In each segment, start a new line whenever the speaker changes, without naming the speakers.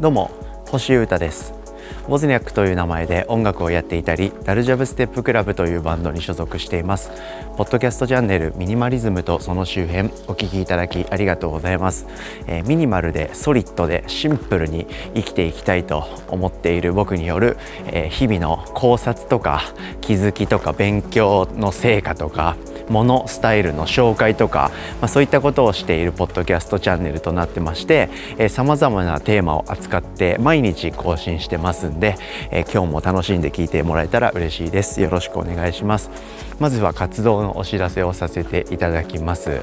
どうも星優太です。ウォズニャックという名前で音楽をやっていたりダルジャブステップクラブというバンドに所属しています。ポッドキャストチャンネルミニマリズムとその周辺お聞きいただきありがとうございます、えー、ミニマルでソリッドでシンプルに生きていきたいと思っている僕による、えー、日々の考察とか気づきとか勉強の成果とかものスタイルの紹介とか、まあ、そういったことをしているポッドキャストチャンネルとなってましてさまざまなテーマを扱って毎日更新してます。んで、えー、今日も楽しんで聞いてもらえたら嬉しいです。よろしくお願いします。まずは活動のお知らせをさせていただきます、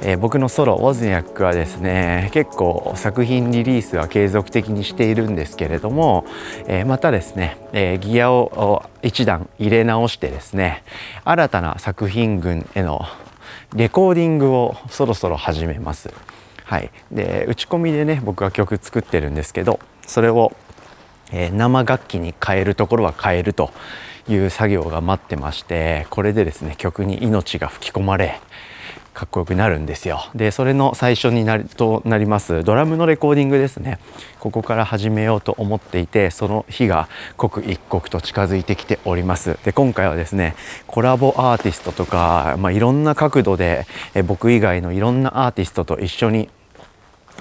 えー、僕のソロウォズニャックはですね結構作品リリースは継続的にしているんですけれども、えー、またですね、えギアを一段入れ直してですね新たな作品群へのレコーディングをそろそろ始めます。はい、で打ち込みでね僕は曲作ってるんですけどそれを、え、生楽器に変えるところは変えるという作業が待ってましてこれでですね曲に命が吹き込まれかっこよくなるんですよ。でそれの最初になりとなりますドラムのレコーディングですね。ここから始めようと思っていてその日が刻一刻と近づいてきております。で今回はですねコラボアーティストとか、まあ、いろんな角度でえ僕以外のいろんなアーティストと一緒に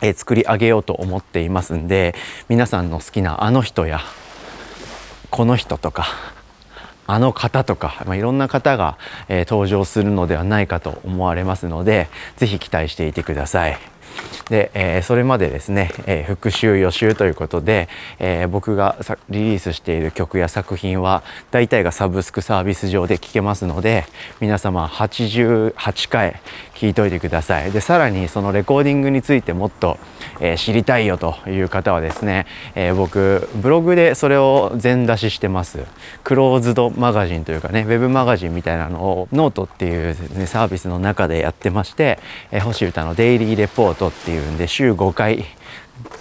え作り上げようと思っていますんで皆さんの好きなあの人やこの人とかあの方とか、まあ、いろんな方が、えー、登場するのではないかと思われますので是非期待していてください。で、えー、それまでですね、えー、復習予習ということで、えー、僕がリリースしている曲や作品は大体がサブスクサービス上で聴けますので皆様88回聞いといてください。でさらにそのレコーディングについてもっと、え、知りたいよという方はですね、え、僕ブログでそれを全出ししてます。クローズドマガジンというかねウェブマガジンみたいなのをノートっていう、ね、サービスの中でやってまして、えー、星歌のデイリーレポートっていうんで週5回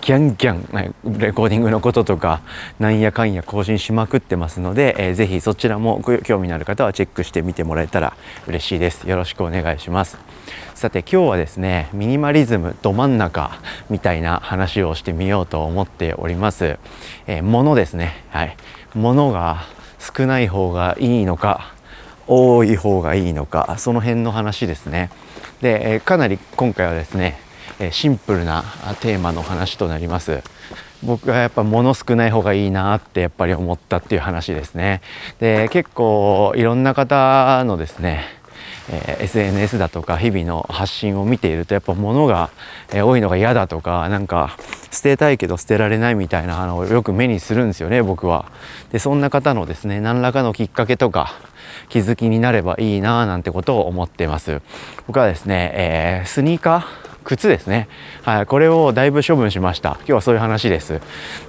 ギャンギャンレコーディングのこととかなんやかんや更新しまくってますので、えー、ぜひそちらも興味のある方はチェックしてみてもらえたら嬉しいです。よろしくお願いします。さて今日はですねミニマリズムど真ん中みたいな話をしてみようと思っております、えー、物ですね。はい。物が少ない方がいいのか多い方がいいのかその辺の話ですね。で、えー、かなり今回はですねシンプルなテーマの話となります僕はやっぱ物少ない方がいいなってやっぱり思ったっていう話ですねで結構いろんな方のですねえ、SNS だとか日々の発信を見ているとやっぱ物が、え、多いのが嫌だとかなんか捨てたいけど捨てられないみたいなのをよく目にするんですよね僕は。でそんな方のですね何らかのきっかけとか気づきになればいいななんてことを思ってます。僕はですね、えー、スニーカー靴ですね、はい、これをだいぶ処分しました。今日はそういう話です。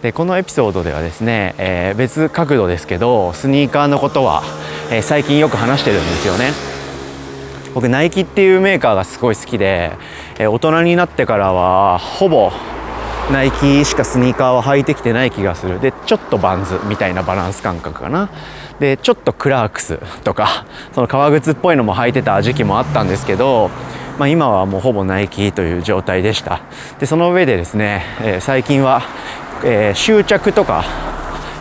でこのエピソードではですね、えー、別角度ですけどスニーカーのことは、えー、最近よく話してるんですよね。僕ナイキっていうメーカーがすごい好きで、えー、大人になってからはほぼナイキしかスニーカーは履いてきてない気がする。でちょっとバンズみたいなバランス感覚かな。でちょっとクラークスとか その革靴っぽいのも履いてた時期もあったんですけどまあ、今はもうほぼナイキという状態でした。でその上でですね、えー、最近は、えー、執着とか、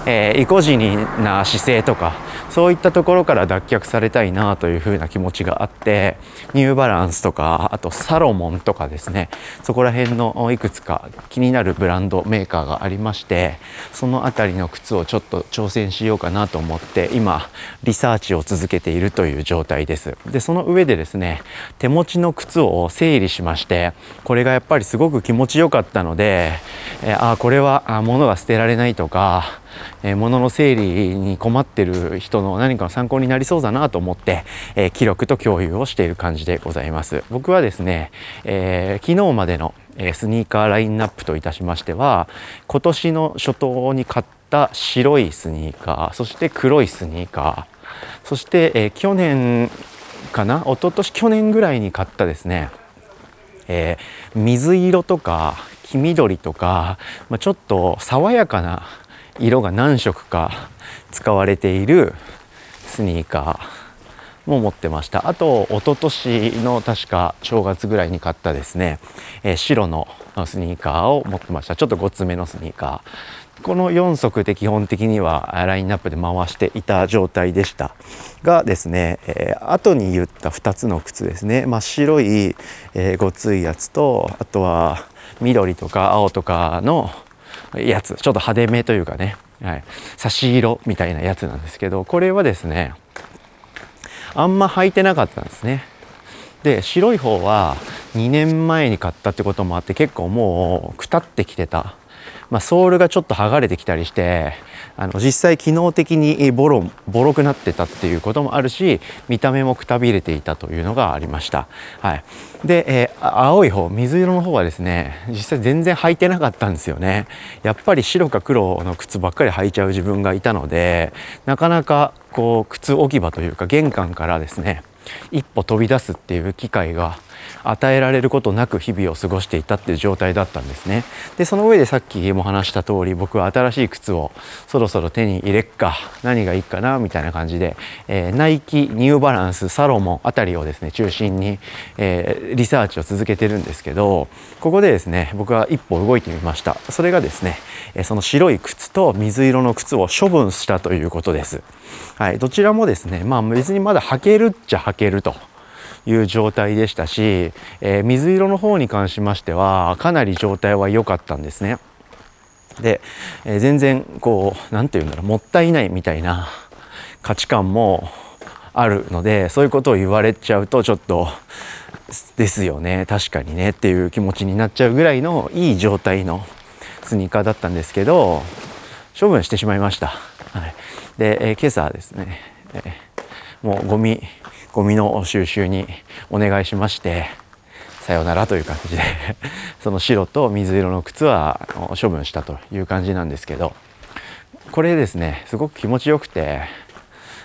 えー、意固地な姿勢とかそういったところから脱却されたいなというふうな気持ちがあってニューバランスとかあとサロモンとかですね。そこら辺のいくつか気になるブランドメーカーがありましてその辺りの靴をちょっと挑戦しようかなと思って今リサーチを続けているという状態です。でその上でですね手持ちの靴を整理しましてこれがやっぱりすごく気持ちよかったので、えー、あこれは物が捨てられないとかえー、物の整理に困ってる人の何かの参考になりそうだなと思って、えー、記録と共有をしている感じでございます。僕はですね、えー、昨日までのスニーカーラインナップといたしましては今年の初頭に買った白いスニーカーそして黒いスニーカーそして、え、去年かな一昨年去年ぐらいに買ったですね、え、水色とか黄緑とか、まあ、ちょっと爽やかな色が何色か 使われているスニーカーも持ってました。あと一昨年の確か正月ぐらいに買ったですね、えー、白のスニーカーを持ってました。ちょっとごつめのスニーカー。この4足で基本的にはラインナップで回していた状態でした。がですね、えー、後に言った2つの靴ですね。真っ白い、えー、ごついやつとあとは緑とか青とかのやつちょっと派手めというかね、はい、差し色みたいなやつなんですけどこれはですねあんま履いてなかったんですね。で白い方は2年前に買ったってこともあって結構もうくたってきてた。まあ、ソールがちょっと剥がれてきたりしてあの実際機能的にボロボロくなってたっていうこともあるし見た目もくたびれていたというのがありました、はい、で、えー、青い方水色の方はですね実際全然履いてなかったんですよね。やっぱり白か黒の靴ばっかり履いちゃう自分がいたのでなかなかこう靴置き場というか玄関からですね一歩飛び出すっていう機会が与えられることなく日々を過ごしていたっていう状態だったんですね。でその上でさっきも話した通り僕は新しい靴をそろそろ手に入れっか何がいいかなみたいな感じで、えー、ナイキニューバランスサロモンあたりをですね中心に、えー、リサーチを続けてるんですけどここでですね僕は一歩動いてみました。それがですねその白い靴と水色の靴を処分したということです。はい、どちらもですねまあ別にまだ履けるっちゃ履けると。いう状態でしたし、えー、水色の方に関しましてはかなり状態は良かったんですね。で、えー、全然こう何て言うんだろうもったいないみたいな価値観もあるのでそういうことを言われちゃうとちょっとですよね確かにねっていう気持ちになっちゃうぐらいのいい状態のスニーカーだったんですけど処分してしまいました。はい、で、えー、今朝ですね、えー、もうゴミゴミの収集にお願いしましてさようならという感じで その白と水色の靴は処分したという感じなんですけどこれですねすごく気持ちよくて、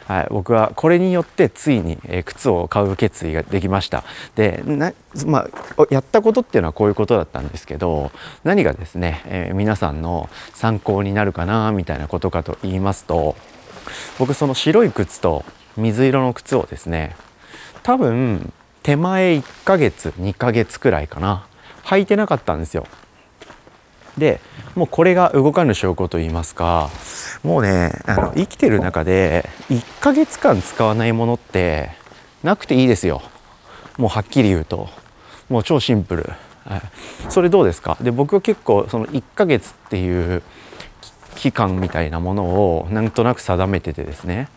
はい、僕はこれによってついに靴を買う決意ができました。でな、まあ、やったことっていうのはこういうことだったんですけど何がですね、えー、皆さんの参考になるかなみたいなことかと言いますと僕その白い靴と水色の靴をですね多分手前1ヶ月2ヶ月くらいかな。履いてなかったんですよ。でもうこれが動かぬ証拠と言いますかもうねあの生きてる中で1ヶ月間使わないものってなくていいですよ。もうはっきり言うと。もう超シンプル、はい、それどうですか？で僕は結構その1ヶ月っていう期間みたいなものをなんとなく定めててですね。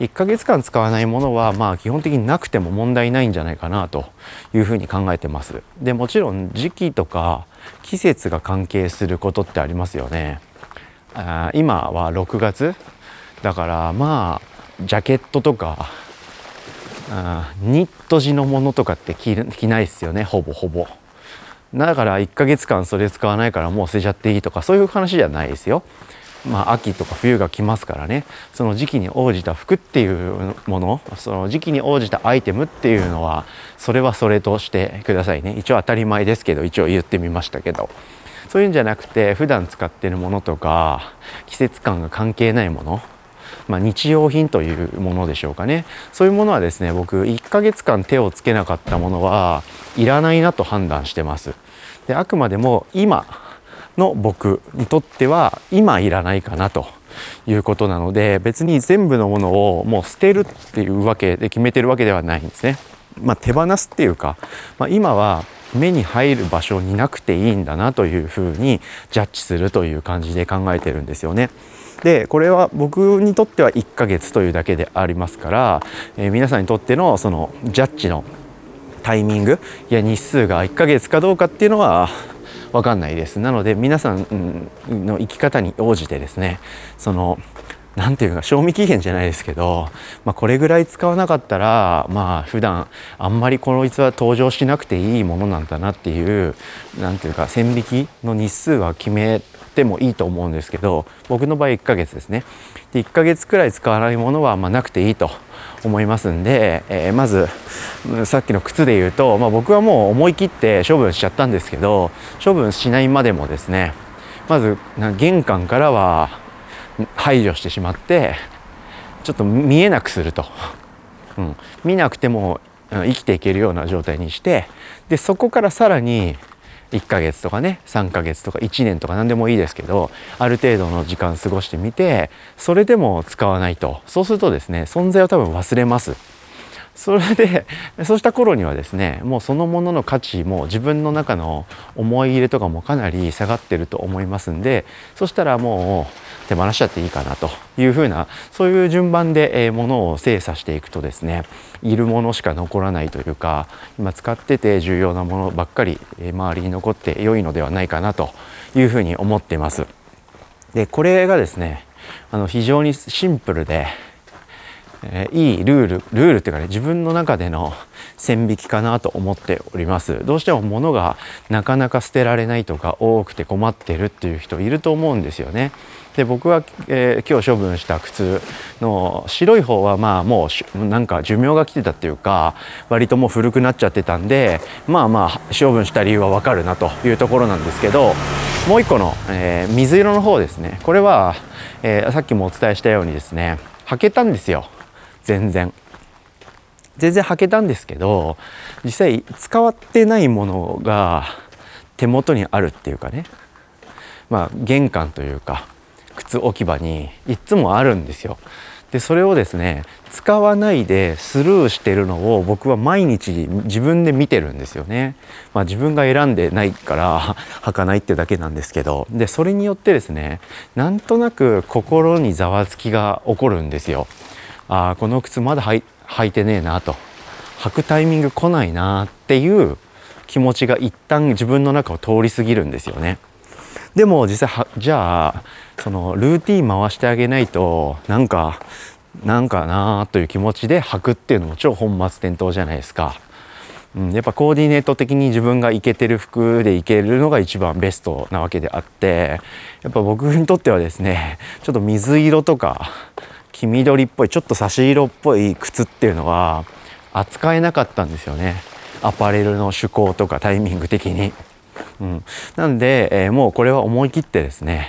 1ヶ月間使わないものはまあ基本的になくても問題ないんじゃないかなというふうに考えてます。でもちろん時期とか季節が関係することってありますよね。あ今は6月。だからまあジャケットとかあニット地のものとかって着着ないですよねほぼほぼ。だから1ヶ月間それ使わないからもう捨てちゃっていいとかそういう話じゃないですよ。まあ、秋とか冬が来ますからね。その時期に応じた服っていうものその時期に応じたアイテムっていうのはそれはそれとしてくださいね。一応当たり前ですけど一応言ってみましたけど。そういうんじゃなくて普段使ってるものとか季節感が関係ないものまあ、日用品というものでしょうかね。そういうものはですね僕1ヶ月間手をつけなかったものはいらないなと判断してます。であくまでも今の僕にとっては今いらないかなということなので別に全部のものをもう捨てるっていうわけで決めてるわけではないんですね。まあ、手放すっていうか、まあ、今は目に入る場所になくていいんだなというふうにジャッジするという感じで考えてるんですよね。でこれは僕にとっては1ヶ月というだけでありますから、えー、皆さんにとってのそのジャッジのタイミングいや日数が1ヶ月かどうかっていうのは分かんないです。なので皆さんの生き方に応じてですねその何て言うか賞味期限じゃないですけど、まあ、これぐらい使わなかったらまあ普段あんまりこの逸は登場しなくていいものなんだなっていう何て言うか線引きの日数は決めてもいいと思うんですけど僕の場合1ヶ月ですね。で1ヶ月くらい使わないものはまなくていいと思いますんで、えー、まずさっきの靴で言うと、まあ、僕はもう思い切って処分しちゃったんですけど処分しないまでもですねまず玄関からは排除してしまってちょっと見えなくすると。うん、見なくても生きていけるような状態にしてでそこからさらに1ヶ月とかね3ヶ月とか1年とか何でもいいですけどある程度の時間過ごしてみてそれでも使わないと。そうするとですね存在を多分忘れます。それでそうした頃にはですねもうそのものの価値も自分の中の思い入れとかもかなり下がってると思いますんでそしたらもう手放しちゃっていいかなというふうなそういう順番で、えー、物を精査していくとですねいるものしか残らないというか今使ってて重要なものばっかり、え、周りに残って良いのではないかなというふうに思ってます。でこれがですねあの非常にシンプルでえー、いいルールルールっていうかね自分の中での 線引きかなと思っております。どうしても物がなかなか捨てられないとか多くて困ってるっていう人いると思うんですよね。で僕は、えー、今日処分した靴の白い方はまあもうなんか寿命が来てたっていうか割ともう古くなっちゃってたんでまあまあ処分した理由はわかるなというところなんですけどもう一個の、えー、水色の方ですね。これは、えー、さっきもお伝えしたようにですね履けたんですよ。全然全然履けたんですけど実際使ってないものが手元にあるっていうかねまあ玄関というか靴置き場にいつもあるんですよでそれをですね使わないでスルーしてるのを僕は毎日自分で見てるんですよね。まあ、自分が選んでないから 履かないってだけなんですけどでそれによってですねなんとなく心にざわつきが起こるんですよ。あこの靴まだ履いてねえなと履くタイミング来ないなっていう気持ちが一旦自分の中を通り過ぎるんですよね。でも実際じゃあそのルーティン回してあげないとなんかなんかなという気持ちで履くっていうのも超本末転倒じゃないですか。うん、やっぱコーディネート的に自分がいけてる服でいけるのが一番ベストなわけであってやっぱ僕にとってはですねちょっと水色とか黄緑っぽいちょっと差し色っぽい靴っていうのは扱えなかったんですよね。アパレルの趣向とかタイミング的に。うん、なんで、えー、もうこれは思い切ってですね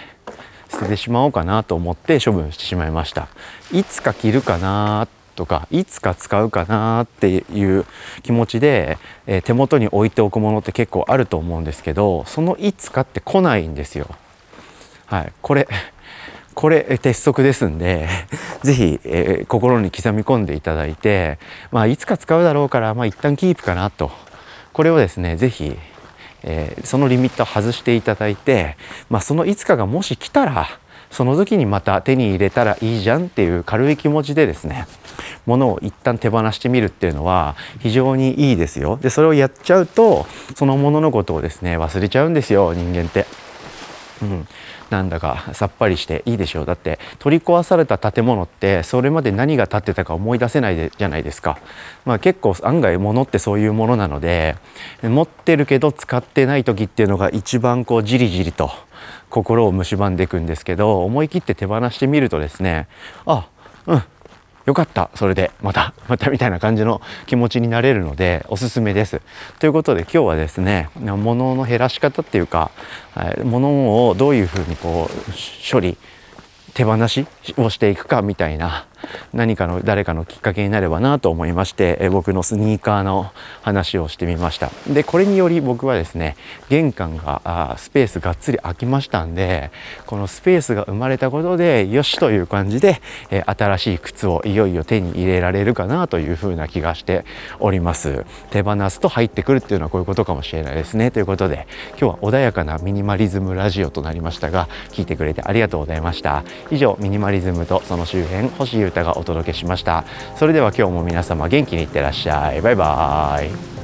捨ててしまおうかなと思って処分してしまいました。いつか着るかなとかいつか使うかなっていう気持ちで、えー、手元に置いておくものって結構あると思うんですけどそのいつかって来ないんですよ。はい。これこれ鉄則ですんで 是非、えー、心に刻み込んでいただいて、まあ、いつか使うだろうから、まあ、一旦キープかなとこれをですね是非、えー、そのリミットを外していただいて、まあ、そのいつかがもし来たらその時にまた手に入れたらいいじゃんっていう軽い気持ちでですね物を一旦手放してみるっていうのは非常にいいですよでそれをやっちゃうとそのもののことをですね忘れちゃうんですよ人間って。うん、なんだかさっぱりしていいでしょう。だって取り壊された建物ってそれまで何が建ってたか思い出せないでじゃないですか、まあ、結構案外物ってそういうものなので持ってるけど使ってない時っていうのが一番こうじりじりと心を蝕んでいくんですけど思い切って手放してみるとですねあうん。よかったそれでまた またみたいな感じの気持ちになれるのでおすすめです。ということで今日はですね物の減らし方っていうか物をどういうふうにこう処理手放しをしていくかみたいな何かの誰かのきっかけになればなと思いましてえ僕のスニーカーの話をしてみました。でこれにより僕はですね玄関がスペースがっつり空きましたんでこのスペースが生まれたことでよしという感じでえ新しい靴をいよいよ手に入れられるかなというふうな気がしております。手放すと入ってくるっていうのはこういうことかもしれないですね。ということで今日は穏やかなミニマリズムラジオとなりましたが聞いてくれてありがとうございました。以上ミニマリズムとその周辺星優太がお届けしました。それでは今日も皆様元気にいってらっしゃい。バイバーイ。